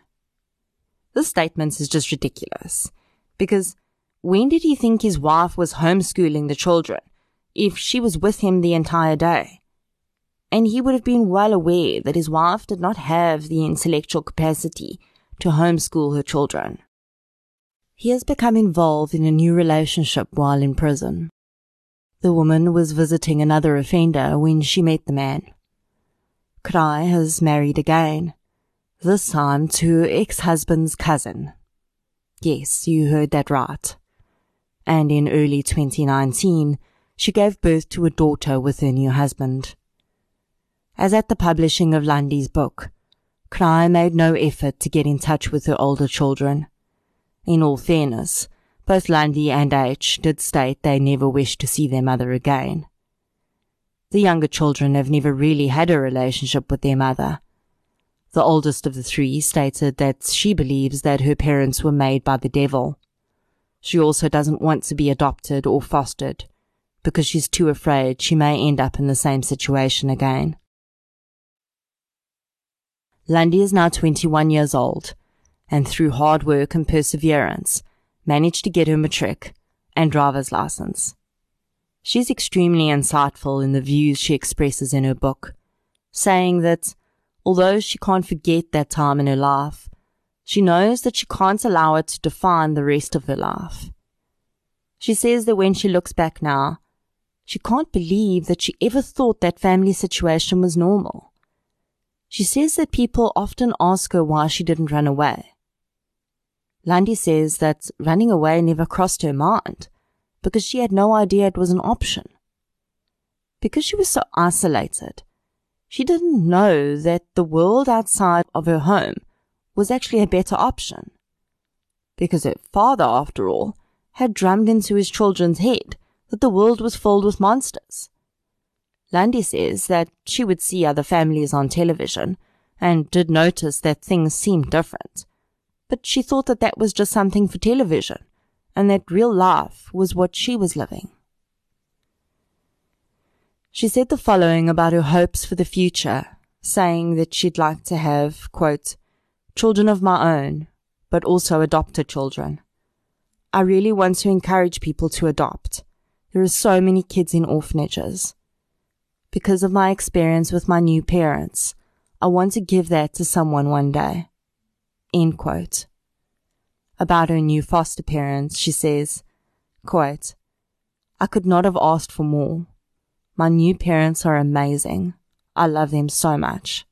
This statement is just ridiculous because when did he think his wife was homeschooling the children if she was with him the entire day? And he would have been well aware that his wife did not have the intellectual capacity to homeschool her children. He has become involved in a new relationship while in prison. The woman was visiting another offender when she met the man. Kraai has married again, this time to her ex-husband's cousin. Yes, you heard that right. And in early 2019, she gave birth to a daughter with her new husband. As at the publishing of Lundy's book, Kraai made no effort to get in touch with her older children. In all fairness, both Lundy and H did state they never wished to see their mother again. The younger children have never really had a relationship with their mother. The oldest of the three stated that she believes that her parents were made by the devil. She also doesn't want to be adopted or fostered because she's too afraid she may end up in the same situation again. Lundy is now 21 years old and through hard work and perseverance managed to get her matric and driver's license. She's extremely insightful in the views she expresses in her book, saying that although she can't forget that time in her life, she knows that she can't allow it to define the rest of her life. She says that when she looks back now, she can't believe that she ever thought that family situation was normal. She says that people often ask her why she didn't run away. Lundy says that running away never crossed her mind because she had no idea it was an option. Because she was so isolated, she didn't know that the world outside of her home was actually a better option. Because her father, after all, had drummed into his children's head that the world was filled with monsters. Lundy says that she would see other families on television and did notice that things seemed different but she thought that that was just something for television and that real life was what she was living. She said the following about her hopes for the future, saying that she'd like to have, quote, children of my own, but also adopted children. I really want to encourage people to adopt. There are so many kids in orphanages. Because of my experience with my new parents, I want to give that to someone one day. End quote. About her new foster parents, she says, quote, I could not have asked for more. My new parents are amazing. I love them so much.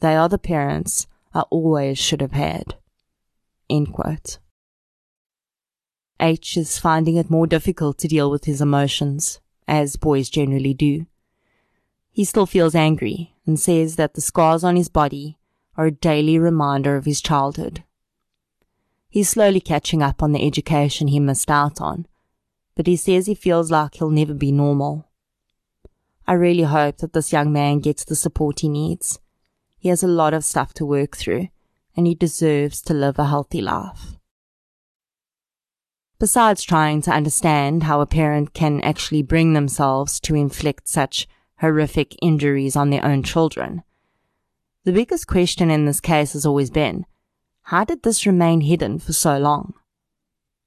They are the parents I always should have had. End quote. H is finding it more difficult to deal with his emotions, as boys generally do. He still feels angry and says that the scars on his body are a daily reminder of his childhood. He's slowly catching up on the education he missed out on, but he says he feels like he'll never be normal. I really hope that this young man gets the support he needs. He has a lot of stuff to work through, and he deserves to live a healthy life. Besides trying to understand how a parent can actually bring themselves to inflict such horrific injuries on their own children, the biggest question in this case has always been, how did this remain hidden for so long?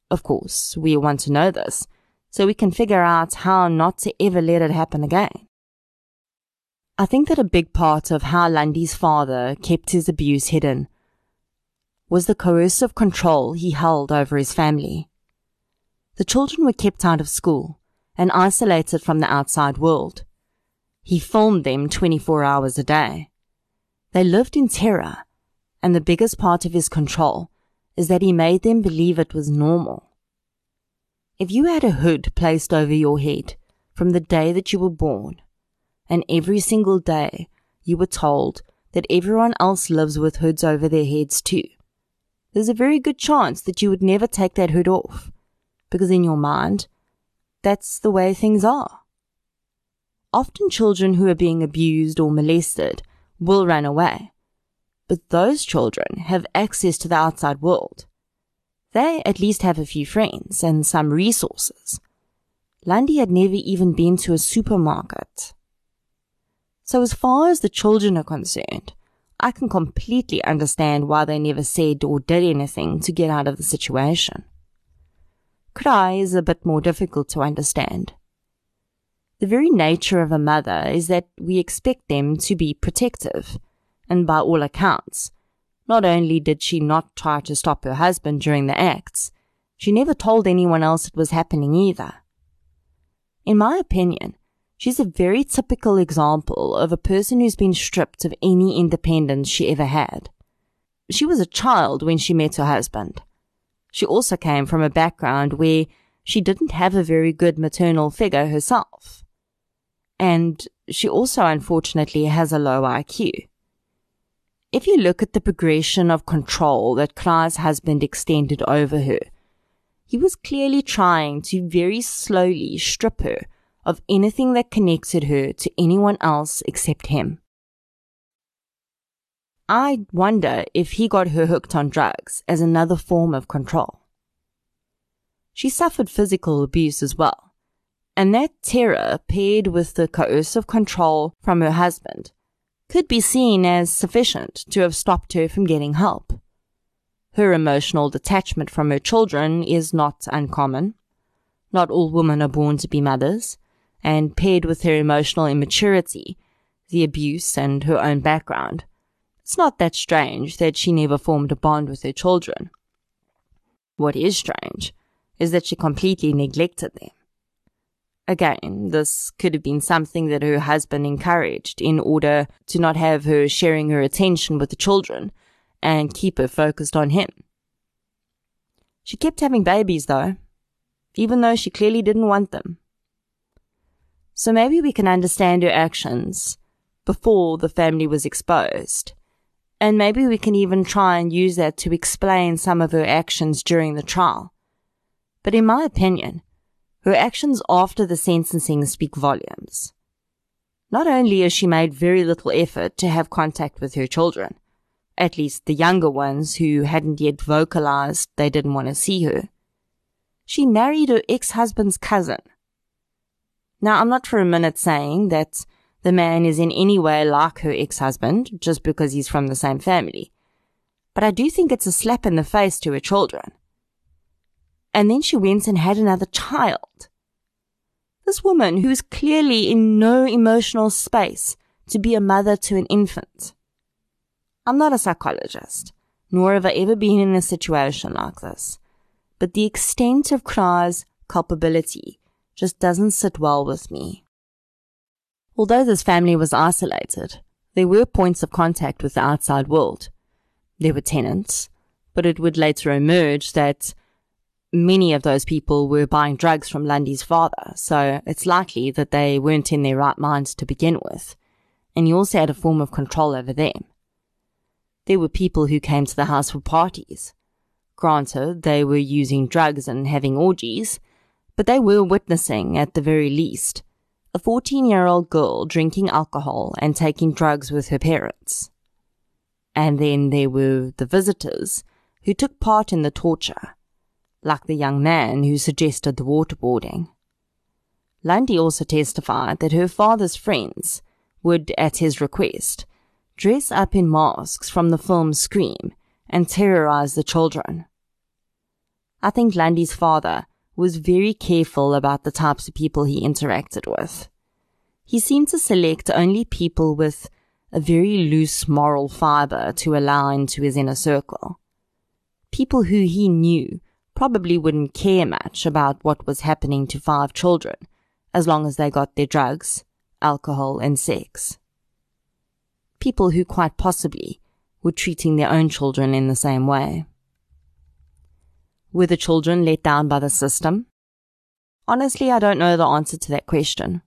Of course, we want to know this, so we can figure out how not to ever let it happen again. I think that a big part of how Lundy's father kept his abuse hidden was the coercive control he held over his family. The children were kept out of school and isolated from the outside world. He filmed them 24 hours a day. They lived in terror, and the biggest part of his control is that he made them believe it was normal. If you had a hood placed over your head from the day that you were born, and every single day you were told that everyone else lives with hoods over their heads too. There's a very good chance that you would never take that hood off, because in your mind, that's the way things are. Often children who are being abused or molested will run away, but those children have access to the outside world. They at least have a few friends and some resources. Lundy had never even been to a supermarket. So as far as the children are concerned, I can completely understand why they never said or did anything to get out of the situation. Kraai is a bit more difficult to understand. The very nature of a mother is that we expect them to be protective, and by all accounts, not only did she not try to stop her husband during the acts, she never told anyone else it was happening either. In my opinion, she's a very typical example of a person who's been stripped of any independence she ever had. She was a child when she met her husband. She also came from a background where she didn't have a very good maternal figure herself. And she also unfortunately has a low IQ. If you look at the progression of control that Kraai's husband extended over her, he was clearly trying to very slowly strip her of anything that connected her to anyone else except him. I wonder if he got her hooked on drugs as another form of control. She suffered physical abuse as well, and that terror paired with the coercive control from her husband could be seen as sufficient to have stopped her from getting help. Her emotional detachment from her children is not uncommon. Not all women are born to be mothers, and paired with her emotional immaturity, the abuse, and her own background, it's not that strange that she never formed a bond with her children. What is strange is that she completely neglected them. Again, this could have been something that her husband encouraged in order to not have her sharing her attention with the children and keep her focused on him. She kept having babies though, even though she clearly didn't want them. So maybe we can understand her actions before the family was exposed. And maybe we can even try and use that to explain some of her actions during the trial. But in my opinion, her actions after the sentencing speak volumes. Not only has she made very little effort to have contact with her children, at least the younger ones who hadn't yet vocalized they didn't want to see her, she married her ex-husband's cousin. Now, I'm not for a minute saying that the man is in any way like her ex-husband just because he's from the same family, but I do think it's a slap in the face to her children and then she went and had another child. This woman who is clearly in no emotional space to be a mother to an infant. I'm not a psychologist, nor have I ever been in a situation like this, but the extent of Kraai's culpability just doesn't sit well with me. Although this family was isolated, there were points of contact with the outside world. There were tenants, but it would later emerge that many of those people were buying drugs from Lundy's father, so it's likely that they weren't in their right minds to begin with, and he also had a form of control over them. There were people who came to the house for parties. Granted, they were using drugs and having orgies, but they were witnessing, at the very least, a 14 year old girl drinking alcohol and taking drugs with her parents. And then there were the visitors who took part in the torture like the young man who suggested the waterboarding. Lundy also testified that her father's friends would, at his request, dress up in masks from the film Scream and terrorize the children. I think Lundy's father was very careful about the types of people he interacted with. He seemed to select only people with a very loose moral fiber to allow into his inner circle. People who he knew probably wouldn't care much about what was happening to five children, as long as they got their drugs, alcohol, and sex. People who quite possibly were treating their own children in the same way. Were the children let down by the system? Honestly, I don't know the answer to that question.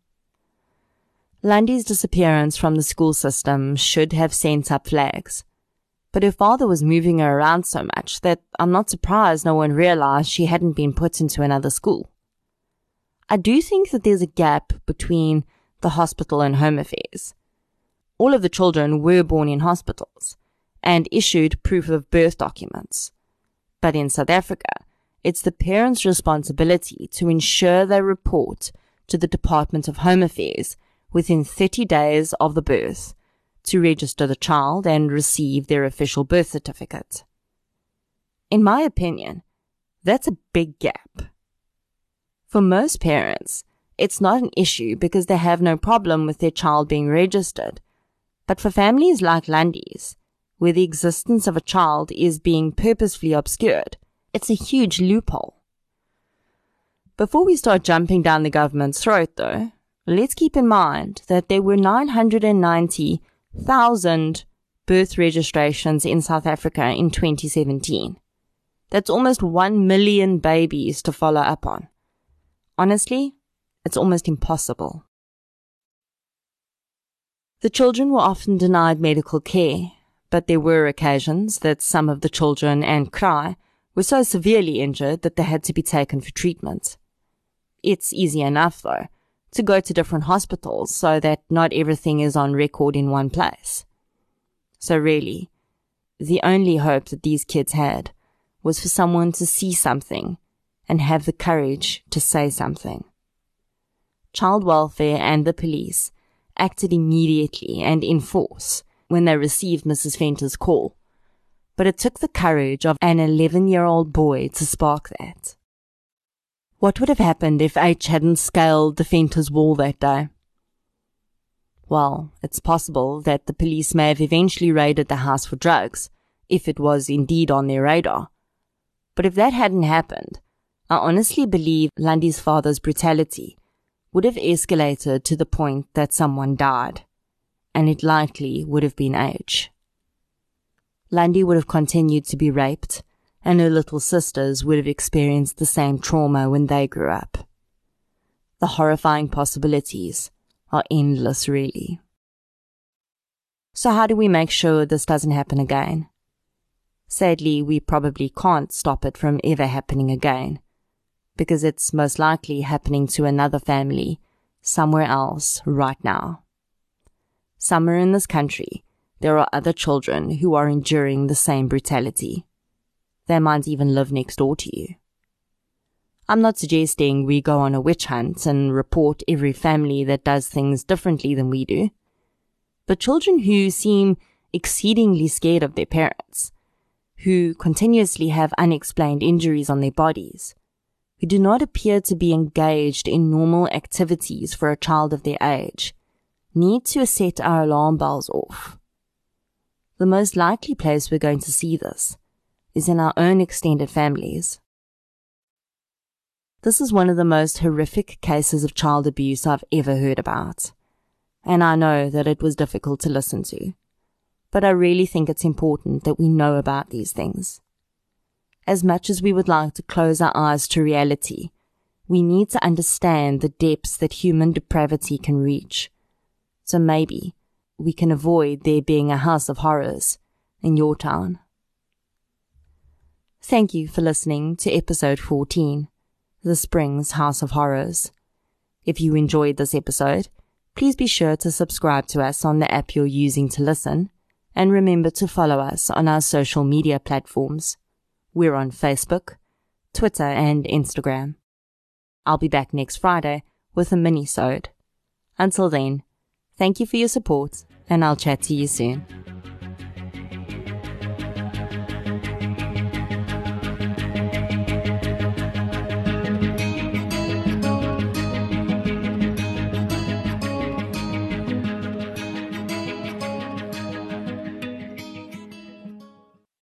Lundy's disappearance from the school system should have sent up flags. But her father was moving her around so much that I'm not surprised no one realized she hadn't been put into another school. I do think that there's a gap between the hospital and home affairs. All of the children were born in hospitals and issued proof of birth documents. But in South Africa, it's the parents' responsibility to ensure they report to the Department of Home Affairs within 30 days of the birth to register the child and receive their official birth certificate. In my opinion, that's a big gap. For most parents, it's not an issue because they have no problem with their child being registered. But for families like Lundy's, where the existence of a child is being purposefully obscured, it's a huge loophole. Before we start jumping down the government's throat, though, let's keep in mind that there were 990,000 birth registrations in South Africa in 2017. That's almost 1 million babies to follow up on. Honestly, it's almost impossible. The children were often denied medical care, but there were occasions that some of the children and Kraai were so severely injured that they had to be taken for treatment. It's easy enough, though, to go to different hospitals so that not everything is on record in one place. So really, the only hope that these kids had was for someone to see something and have the courage to say something. Child welfare and the police acted immediately and in force when they received Mrs. Venter's call, but it took the courage of an 11 year old boy to spark that. What would have happened if H hadn't scaled the Venter's wall that day? Well, it's possible that the police may have eventually raided the house for drugs, if it was indeed on their radar. But if that hadn't happened, I honestly believe Lundy's father's brutality would have escalated to the point that someone died, and it likely would have been H. Lundy would have continued to be raped and her little sisters would have experienced the same trauma when they grew up. The horrifying possibilities are endless, really. So, how do we make sure this doesn't happen again? Sadly, we probably can't stop it from ever happening again, because it's most likely happening to another family somewhere else right now. Somewhere in this country, there are other children who are enduring the same brutality. They might even live next door to you. I'm not suggesting we go on a witch hunt and report every family that does things differently than we do. But children who seem exceedingly scared of their parents, who continuously have unexplained injuries on their bodies, who do not appear to be engaged in normal activities for a child of their age, need to set our alarm bells off. The most likely place we're going to see this is in our own extended families. This is one of the most horrific cases of child abuse I've ever heard about. And I know that it was difficult to listen to. But I really think it's important that we know about these things. As much as we would like to close our eyes to reality, we need to understand the depths that human depravity can reach. So maybe we can avoid there being a house of horrors in your town. Thank you for listening to episode 14, The Springs House of Horrors. If you enjoyed this episode, please be sure to subscribe to us on the app you're using to listen, and remember to follow us on our social media platforms. We're on Facebook, Twitter, and Instagram. I'll be back next Friday with a mini-sode. Until then, thank you for your support, and I'll chat to you soon.